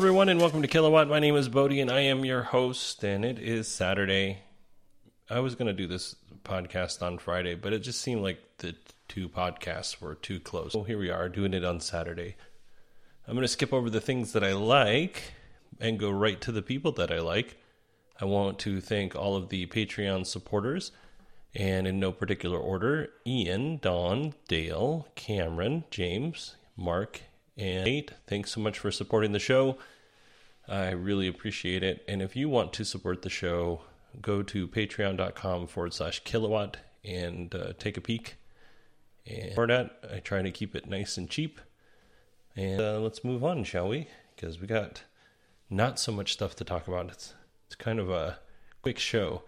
Everyone, and welcome to Kilowatt. My name is Bodie, and I am your host. And it is Saturday. I was going to do this podcast on Friday, but it just seemed like the two podcasts were too close. So here we are doing it on Saturday. I'm going to skip over the things that I like and go right to the people that I like. I want to thank all of the Patreon supporters, and in no particular order Ian, Don, Dale, Cameron, James, Mark, and Nate. Thanks so much for supporting the show. I really appreciate it. And if you want to support the show, go to patreon.com forward slash kilowatt and uh, take a peek. And for that, I try to keep it nice and cheap. And uh, let's move on, shall we? Because we got not so much stuff to talk about. It's, it's kind of a quick show.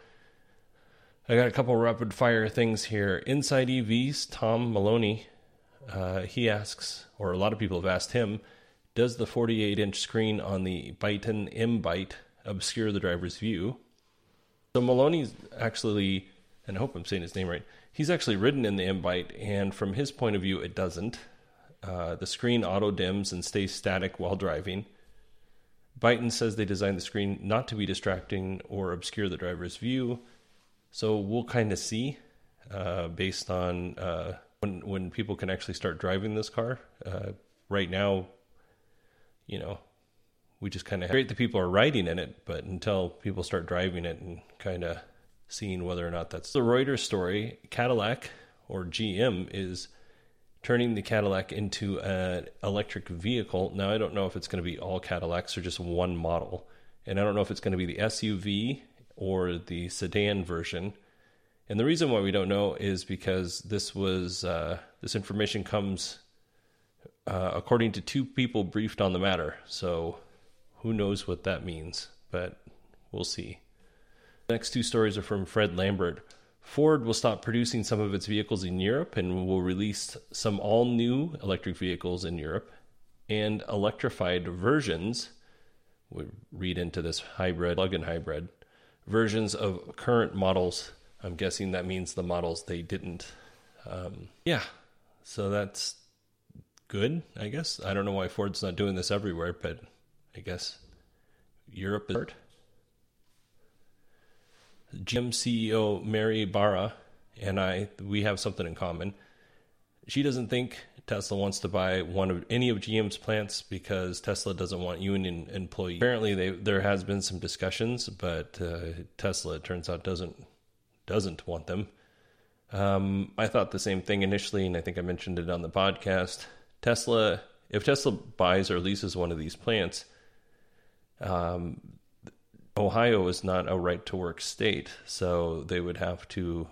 I got a couple rapid fire things here. Inside EVs, Tom Moloughney uh, he asks, or a lot of people have asked him, does the 48 inch screen on the Byton M Byte obscure the driver's view? So Moloughney's actually, and I hope I'm saying his name right, he's actually ridden in the M Byte, and from his point of view, it doesn't. Uh, the screen auto dims and stays static while driving. Byton says they designed the screen not to be distracting or obscure the driver's view. So we'll kind of see uh, based on uh, when when people can actually start driving this car. Uh, right now, you know, we just kind of great that people are riding in it, but until people start driving it and kind of seeing whether or not that's the Reuters story, Cadillac or GM is turning the Cadillac into an electric vehicle. Now I don't know if it's going to be all Cadillacs or just one model, and I don't know if it's going to be the SUV or the sedan version. And the reason why we don't know is because this was uh, this information comes uh, according to two people briefed on the matter. So who knows what that means? But we'll see. Next two stories are from Fred Lambert. Ford will stop producing some of its vehicles in Europe and will release some all new electric vehicles in Europe and electrified versions. We read into this hybrid, plug in hybrid versions of current models I'm guessing that means the models they didn't. Um, yeah, so that's good, I guess. I don't know why Ford's not doing this everywhere, but I guess Europe is hurt. GM CEO Mary Barra and I, we have something in common. She doesn't think Tesla wants to buy one of any of GM's plants because Tesla doesn't want union employees. Apparently, they, there has been some discussions, but uh, Tesla, it turns out, doesn't doesn't want them. Um, I thought the same thing initially, and I think I mentioned it on the podcast. Tesla, if Tesla buys or leases one of these plants, um, Ohio is not a right to work state, so they would have to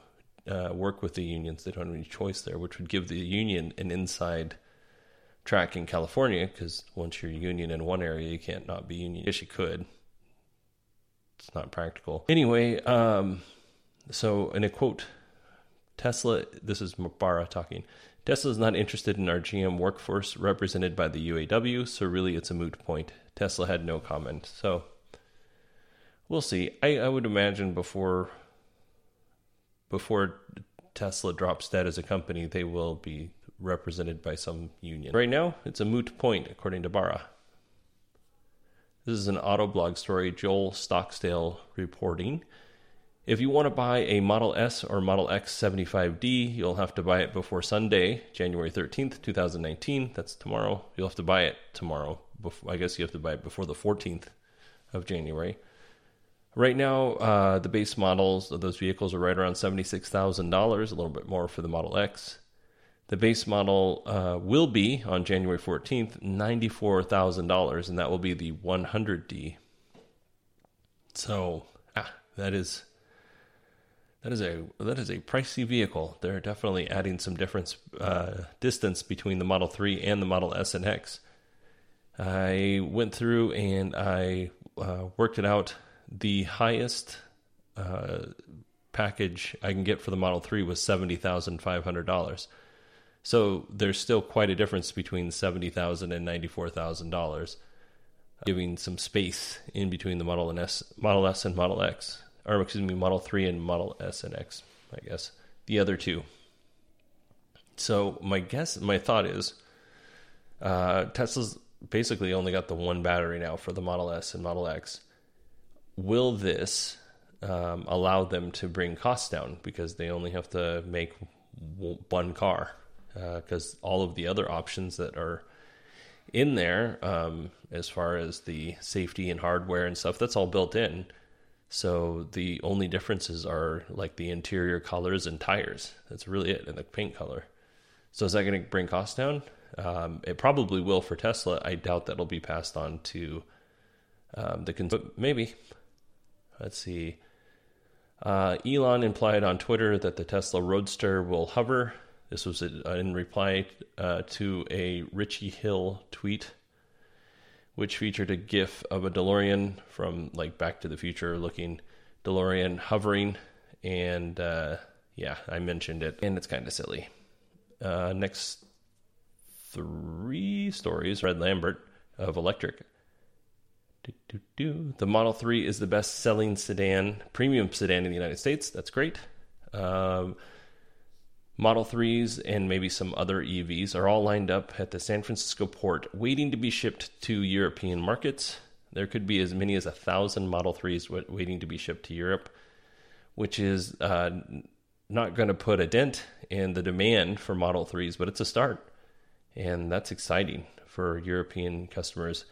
uh, work with the unions. They don't have any choice there, which would give the union an inside track in California because once you're union in one area, you can't not be union. Yes, you could. It's not practical. Anyway, um, so, in a quote, Tesla, this is Mubara talking. Tesla is not interested in our GM workforce represented by the UAW, so really it's a moot point. Tesla had no comment. So, we'll see. I, I would imagine before before Tesla drops dead as a company, they will be represented by some union. Right now, it's a moot point, according to Barra. This is an Autoblog story, Joel Stocksdale reporting. If you want to buy a Model S or Model X 75D, you'll have to buy it before Sunday, January 13th, 2019. That's tomorrow. You'll have to buy it tomorrow. I guess you have to buy it before the 14th of January. Right now, uh, the base models of those vehicles are right around $76,000, a little bit more for the Model X. The base model uh, will be on January 14th, $94,000, and that will be the 100D. So, ah, that is that is a that is a pricey vehicle. They're definitely adding some difference uh, distance between the Model 3 and the Model S and X. I went through and I uh, worked it out. The highest uh, package I can get for the Model 3 was seventy thousand five hundred dollars. So there's still quite a difference between seventy thousand and ninety four thousand dollars, giving some space in between the Model S, Model S and Model X, or excuse me, Model Three and Model S and X. I guess the other two. So my guess, my thought is, uh, Tesla's basically only got the one battery now for the Model S and Model X. Will this um, allow them to bring costs down because they only have to make one car because uh, all of the other options that are in there, um, as far as the safety and hardware and stuff, that's all built in. So the only differences are like the interior colors and tires. That's really it, and the paint color. So is that going to bring costs down? Um, it probably will for Tesla. I doubt that'll be passed on to um, the cons- maybe. Let's see. Uh, Elon implied on Twitter that the Tesla Roadster will hover this was in reply uh, to a Richie Hill tweet, which featured a GIF of a DeLorean from like Back to the Future looking DeLorean hovering. And uh, yeah, I mentioned it, and it's kind of silly. Uh, next three stories Fred Lambert of Electrek. Do, do, do. The Model 3 is the best selling sedan, premium sedan in the United States. That's great. Um, Model 3s and maybe some other EVs are all lined up at the San Francisco port waiting to be shipped to European markets. There could be as many as a thousand Model 3s waiting to be shipped to Europe, which is uh, not going to put a dent in the demand for Model 3s, but it's a start. And that's exciting for European customers.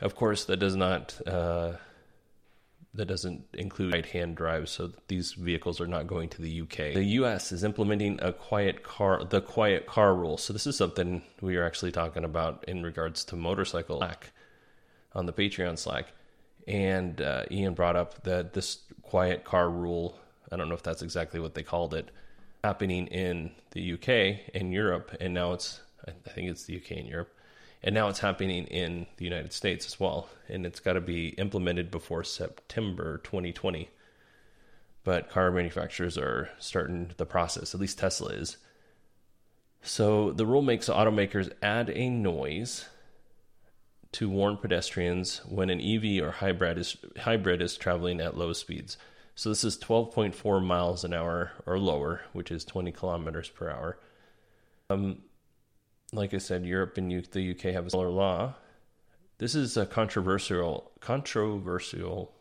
Of course, that does not. Uh, that doesn't include right hand drives, so these vehicles are not going to the UK. The US is implementing a quiet car, the quiet car rule. So this is something we are actually talking about in regards to motorcycle Slack on the Patreon Slack. And uh, Ian brought up that this quiet car rule, I don't know if that's exactly what they called it, happening in the UK and Europe, and now it's, I think it's the UK and Europe and now it's happening in the United States as well, and it's got to be implemented before September 2020. But car manufacturers are starting the process, at least Tesla is. So the rule makes automakers add a noise to warn pedestrians when an EV or hybrid is hybrid is traveling at low speeds. So this is 12.4 miles an hour or lower, which is 20 kilometers per hour. Um, like I said, Europe and the UK have a similar law. This is a controversial, controversial,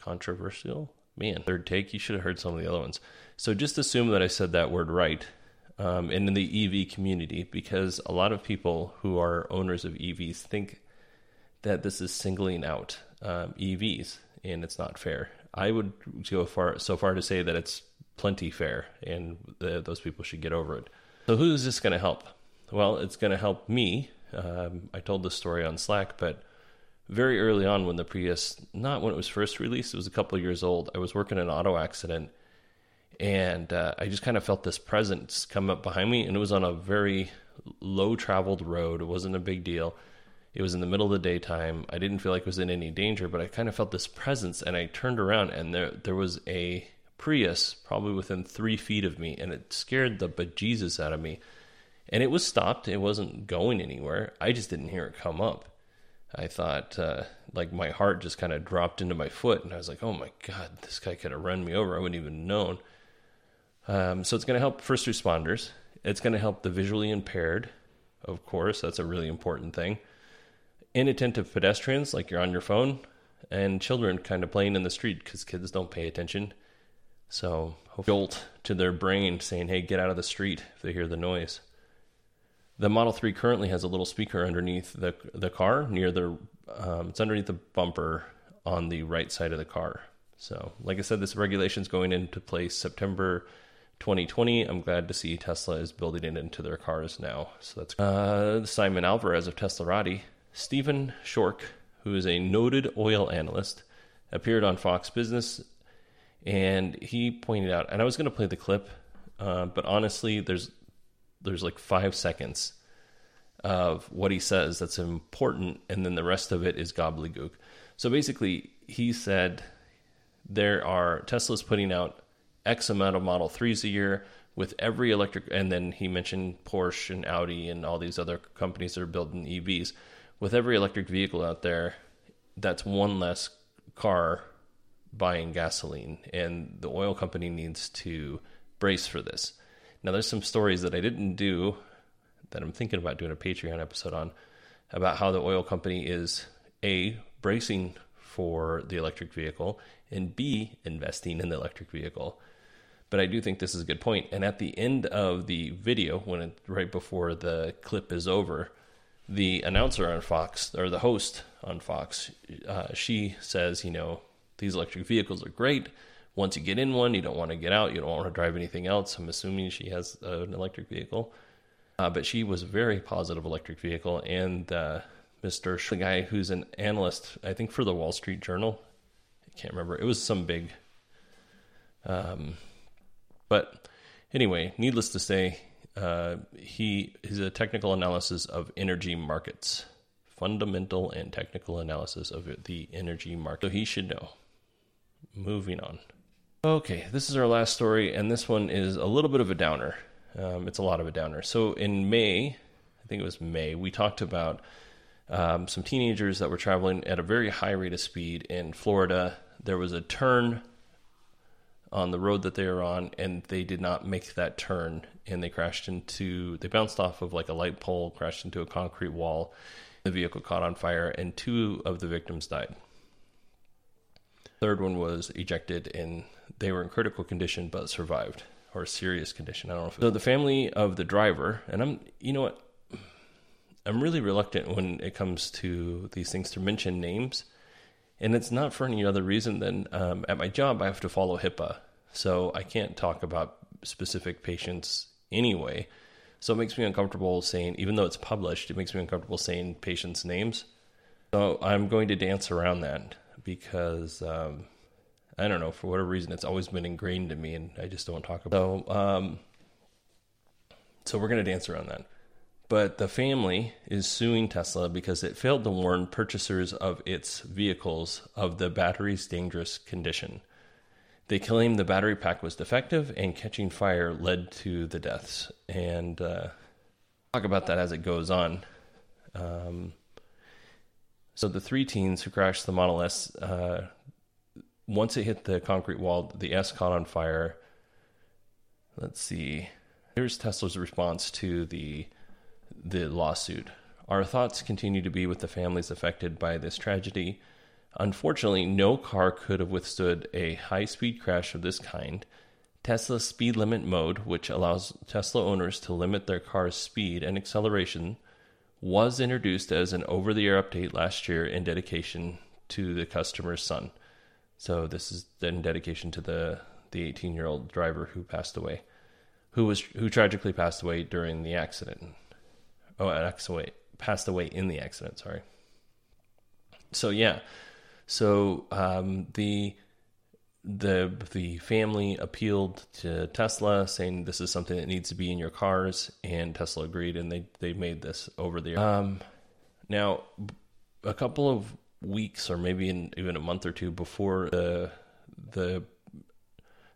controversial. Man, third take. You should have heard some of the other ones. So just assume that I said that word right. Um, and in the EV community, because a lot of people who are owners of EVs think that this is singling out um, EVs, and it's not fair. I would go far so far to say that it's plenty fair, and the, those people should get over it. So who is this going to help? Well, it's going to help me. Um, I told this story on Slack, but very early on when the Prius, not when it was first released, it was a couple years old. I was working an auto accident, and uh, I just kind of felt this presence come up behind me, and it was on a very low traveled road. It wasn't a big deal. It was in the middle of the daytime. I didn't feel like I was in any danger, but I kind of felt this presence, and I turned around, and there there was a Prius probably within three feet of me, and it scared the bejesus out of me and it was stopped. It wasn't going anywhere. I just didn't hear it come up. I thought, uh, like, my heart just kind of dropped into my foot, and I was like, oh my God, this guy could have run me over. I wouldn't even have known. Um, so it's going to help first responders. It's going to help the visually impaired, of course. That's a really important thing. Inattentive pedestrians, like you're on your phone, and children kind of playing in the street because kids don't pay attention. So, jolt to their brain saying, hey, get out of the street if they hear the noise. The Model 3 currently has a little speaker underneath the, the car near the, um, it's underneath the bumper on the right side of the car. So, like I said, this regulation is going into place September 2020. I'm glad to see Tesla is building it into their cars now. So that's uh, Simon Alvarez of Teslarati. Stephen Schork, who is a noted oil analyst, appeared on Fox Business, and he pointed out. And I was going to play the clip, uh, but honestly, there's there's like five seconds of what he says that's important, and then the rest of it is gobbledygook. So basically, he said there are Tesla's putting out X amount of Model 3s a year with every electric, and then he mentioned Porsche and Audi and all these other companies that are building EVs. With every electric vehicle out there, that's one less car buying gasoline, and the oil company needs to brace for this. Now, there's some stories that I didn't do that I'm thinking about doing a Patreon episode on about how the oil company is A, bracing for the electric vehicle, and B, investing in the electric vehicle. But I do think this is a good point. And at the end of the video, when it, right before the clip is over, the announcer on Fox or the host on Fox, uh, she says, you know, these electric vehicles are great. Once you get in one, you don't want to get out. You don't want to drive anything else. I'm assuming she has an electric vehicle. Uh, but she was a very positive electric vehicle. And uh, Mr. the guy who's an analyst, I think for the Wall Street Journal, I can't remember. It was some big. Um, but anyway, needless to say, uh, he is a technical analysis of energy markets, fundamental and technical analysis of the energy market. So he should know. Moving on. Okay, this is our last story, and this one is a little bit of a downer. Um, it's a lot of a downer. So in May, I think it was May, we talked about um, some teenagers that were traveling at a very high rate of speed in Florida. There was a turn on the road that they were on, and they did not make that turn, and they crashed into. They bounced off of like a light pole, crashed into a concrete wall. The vehicle caught on fire, and two of the victims died. Third one was ejected, and they were in critical condition but survived, or serious condition. I don't know. If so the family of the driver, and I'm, you know what, I'm really reluctant when it comes to these things to mention names, and it's not for any other reason than um, at my job I have to follow HIPAA, so I can't talk about specific patients anyway. So it makes me uncomfortable saying, even though it's published, it makes me uncomfortable saying patients' names. So I'm going to dance around that because um, I don't know for whatever reason it's always been ingrained in me, and I just don't talk about. So, um, so we're to dance around that. But the family is suing Tesla because it failed to warn purchasers of its vehicles of the battery's dangerous condition. They claim the battery pack was defective and catching fire led to the deaths. And uh, talk about that as it goes on. Um, so the three teens who crashed the Model S, uh, once it hit the concrete wall, the S caught on fire. Let's see. Here's Tesla's response to the the lawsuit. Our thoughts continue to be with the families affected by this tragedy. Unfortunately, no car could have withstood a high speed crash of this kind. Tesla's speed limit mode, which allows Tesla owners to limit their car's speed and acceleration, was introduced as an over the air update last year in dedication to the customer's son. So this is in dedication to the the 18 year old driver who passed away, who was who tragically passed away during the accident. Oh, accident passed away in the accident. Sorry. So yeah, so um, the the the family appealed to Tesla, saying this is something that needs to be in your cars, and Tesla agreed, and they they made this over the. Um, now, a couple of weeks, or maybe in, even a month or two before the the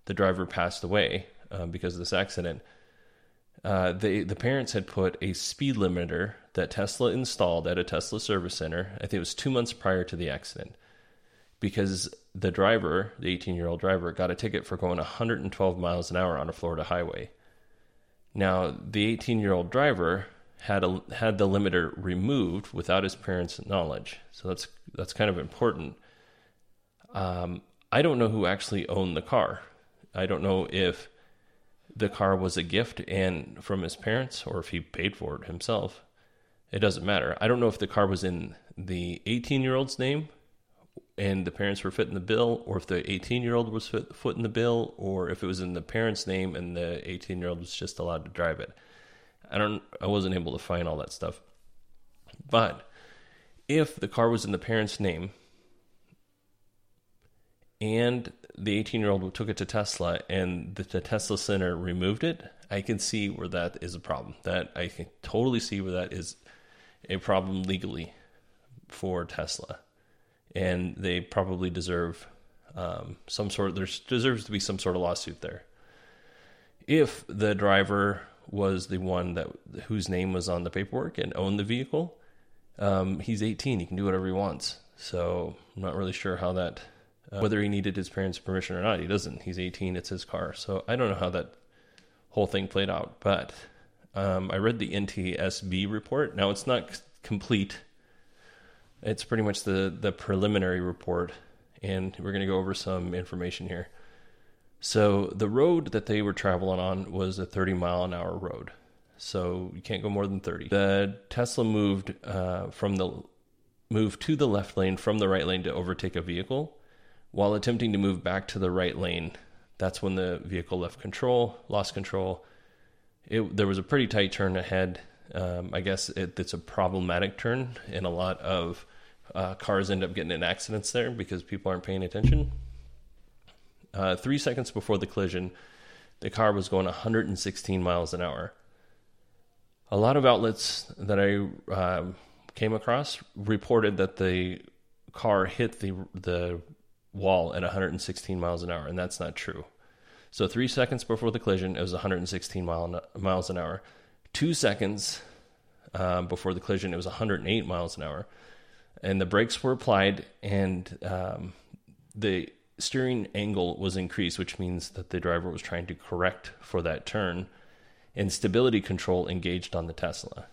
the driver passed away uh, because of this accident, uh, they the parents had put a speed limiter that Tesla installed at a Tesla service center. I think it was two months prior to the accident because the driver, the 18 year old driver, got a ticket for going 112 miles an hour on a Florida highway. Now, the 18 year old driver had a, had the limiter removed without his parents' knowledge, so that's that's kind of important. Um, I don't know who actually owned the car. I don't know if the car was a gift and from his parents or if he paid for it himself. It doesn't matter. I don't know if the car was in the 18 year old's name and the parents were footing the bill, or if the 18 year old was foot, footing the bill, or if it was in the parents' name and the 18 year old was just allowed to drive it. I don't. I wasn't able to find all that stuff. But if the car was in the parents' name and the 18 year old took it to Tesla and the, the, Tesla Center removed it, I can see where that is a problem. That I can totally see where that is a problem legally for Tesla, and they probably deserve um, some sort. There deserves to be some sort of lawsuit there. If the driver was the one that whose name was on the paperwork and owned the vehicle, um, he's 18. He can do whatever he wants. So I'm not really sure how that uh, whether he needed his parents' permission or not. He doesn't. He's 18. It's his car. So I don't know how that whole thing played out. But um, I read the NTSB report. Now it's not complete. It's pretty much the the preliminary report, and we're going to go over some information here. So the road that they were traveling on was a 30 mile an hour road. So you can't go more than 30. The Tesla moved uh, from the moved to the left lane from the right lane to overtake a vehicle while attempting to move back to the right lane, that's when the vehicle left control, lost control. It, there was a pretty tight turn ahead. Um, I guess it, it's a problematic turn, and a lot of uh, cars end up getting in accidents there because people aren't paying attention. Uh, three seconds before the collision, the car was going 116 miles an hour. A lot of outlets that I uh, came across reported that the car hit the the wall at 116 miles an hour, and that's not true. So three seconds before the collision, it was 116 mile, miles an hour. Two seconds um, before the collision, it was 108 miles an hour, and the brakes were applied, and um, the steering angle was increased, which means that the driver was trying to correct for that turn, and stability control engaged on the Tesla.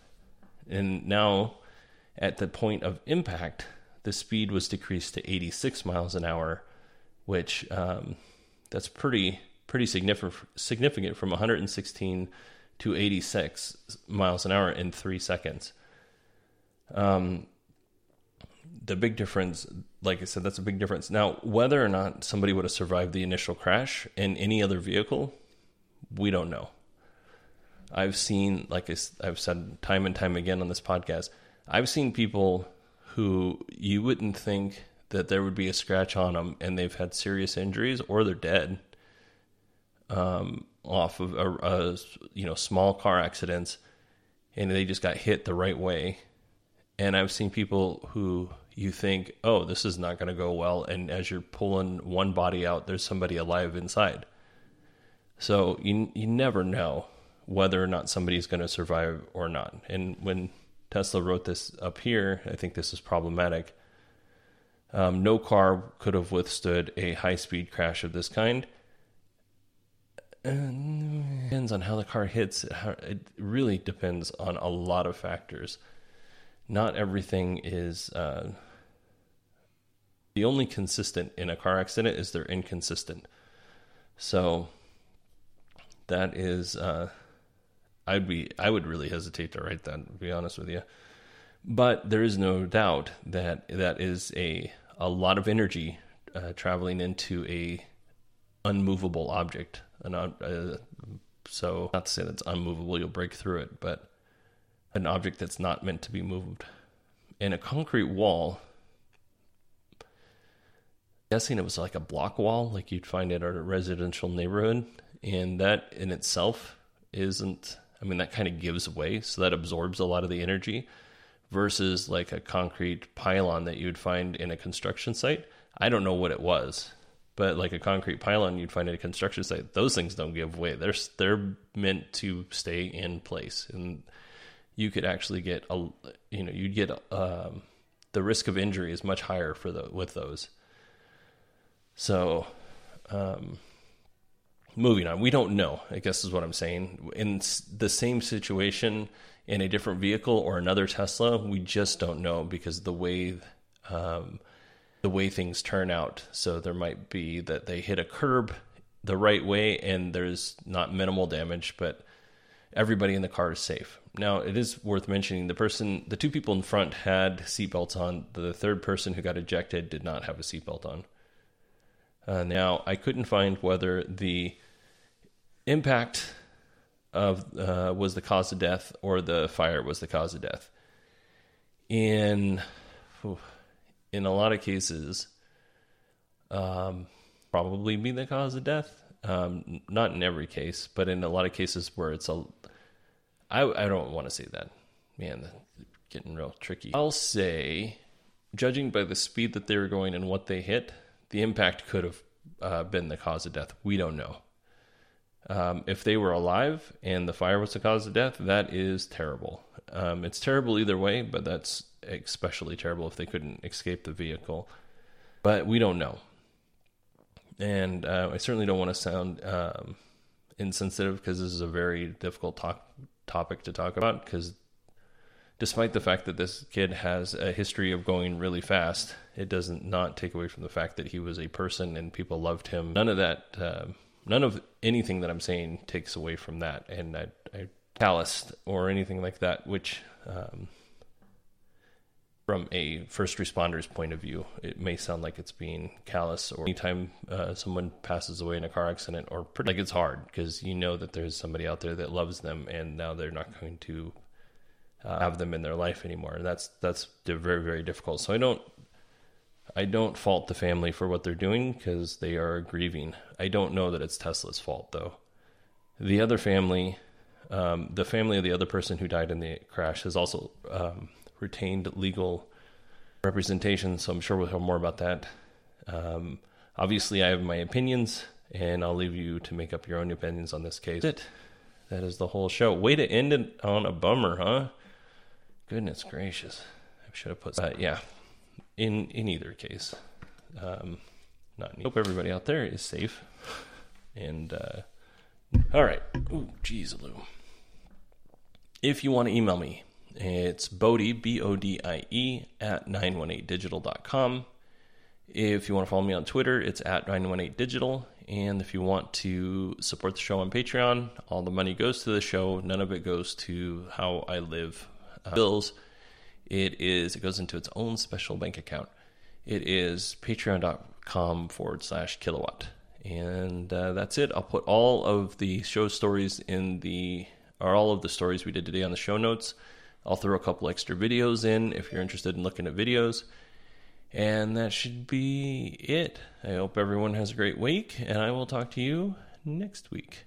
And now, at the point of impact, the speed was decreased to 86 miles an hour, which um, that's pretty pretty significant significant from 116 to 86 miles an hour in three seconds. Um, the big difference, like I said, that's a big difference. Now, whether or not somebody would have survived the initial crash in any other vehicle, we don't know. I've seen, like I've said time and time again on this podcast, I've seen people who you wouldn't think that there would be a scratch on them and they've had serious injuries or they're dead um, off of a, a, you know small car accidents and they just got hit the right way and i've seen people who you think oh this is not going to go well and as you're pulling one body out there's somebody alive inside so you you never know whether or not somebody's going to survive or not and when Tesla wrote this up here. I think this is problematic. Um, no car could have withstood a high speed crash of this kind. And depends on how the car hits. It really depends on a lot of factors. Not everything is. Uh, the only consistent in a car accident is they're inconsistent. So that is uh, I'd be I would really hesitate to write that. To be honest with you, but there is no doubt that that is a a lot of energy uh, traveling into a unmovable object. Uh, so not to say that's unmovable, you'll break through it, but an object that's not meant to be moved. In a concrete wall, I'm guessing it was like a block wall, like you'd find at a residential neighborhood, and that in itself isn't I mean, that kind of gives way, so that absorbs a lot of the energy versus like a concrete pylon that you would find in a construction site. I don't know what it was, but like a concrete pylon you'd find at a construction site, those things don't give way. They're they're meant to stay in place, and you could actually get a you know you'd get um, the risk of injury is much higher for the with those. So, um, moving on. We don't know, I guess is what I'm saying. In the same situation in a different vehicle or another Tesla, we just don't know because the way um, the way things turn out. So there might be that they hit a curb the right way and there's not minimal damage, but everybody in the car is safe. Now, it is worth mentioning the person, the two people in front had seatbelts on. The third person who got ejected did not have a seatbelt on. Uh, now, I couldn't find whether the impact of uh, was the cause of death or the fire was the cause of death. In in a lot of cases, um, probably be the cause of death. Um, not in every case, but in a lot of cases where it's a, I I don't want to say that, man, getting real tricky. I'll say, judging by the speed that they were going and what they hit, the impact could have uh, been the cause of death. We don't know. Um, if they were alive and the fire was the cause of death, that is terrible. Um, it's terrible either way, but that's especially terrible if they couldn't escape the vehicle. But we don't know. And uh, I certainly don't want to sound um, insensitive because this is a very difficult talk, topic to talk about. Because despite the fact that this kid has a history of going really fast, it doesn't not take away from the fact that he was a person and people loved him. None of that, uh, none of anything that I'm saying takes away from that. And I, I calloused or anything like that, which um, from a first responder's point of view, it may sound like it's being callous. Or anytime uh, someone passes away in a car accident, or pretty, like it's hard because you know that there's somebody out there that loves them, and now they're not going to uh, have them in their life anymore. And that's that's very very difficult. So I don't I don't fault the family for what they're doing because they are grieving. I don't know that it's Tesla's fault though. The other family, um, the family of the other person who died in the crash, has also um, retained legal representation, so I'm sure we'll hear more about that. Um, obviously, I have my opinions, and I'll leave you to make up your own opinions on this case. It. That is the whole show. Way to end it on a bummer, huh? Goodness gracious. I should have put that. yeah. In in either case, um, not. Hope everybody out there is safe. And uh, all right. Ooh, geez, Lou. If you want to email me, it's Bodie, B O D I E, at 918digital.com. If you want to follow me on Twitter, it's at 918digital. And if you want to support the show on Patreon, all the money goes to the show. None of it goes to how I live uh, bills. It is it goes into its own special bank account. It is patreon.com forward slash kilowatt. And uh, that's it. I'll put all of the show stories in the or all of the stories we did today on the show notes. I'll throw a couple extra videos in if you're interested in looking at videos. And that should be it. I hope everyone has a great week, and I will talk to you next week.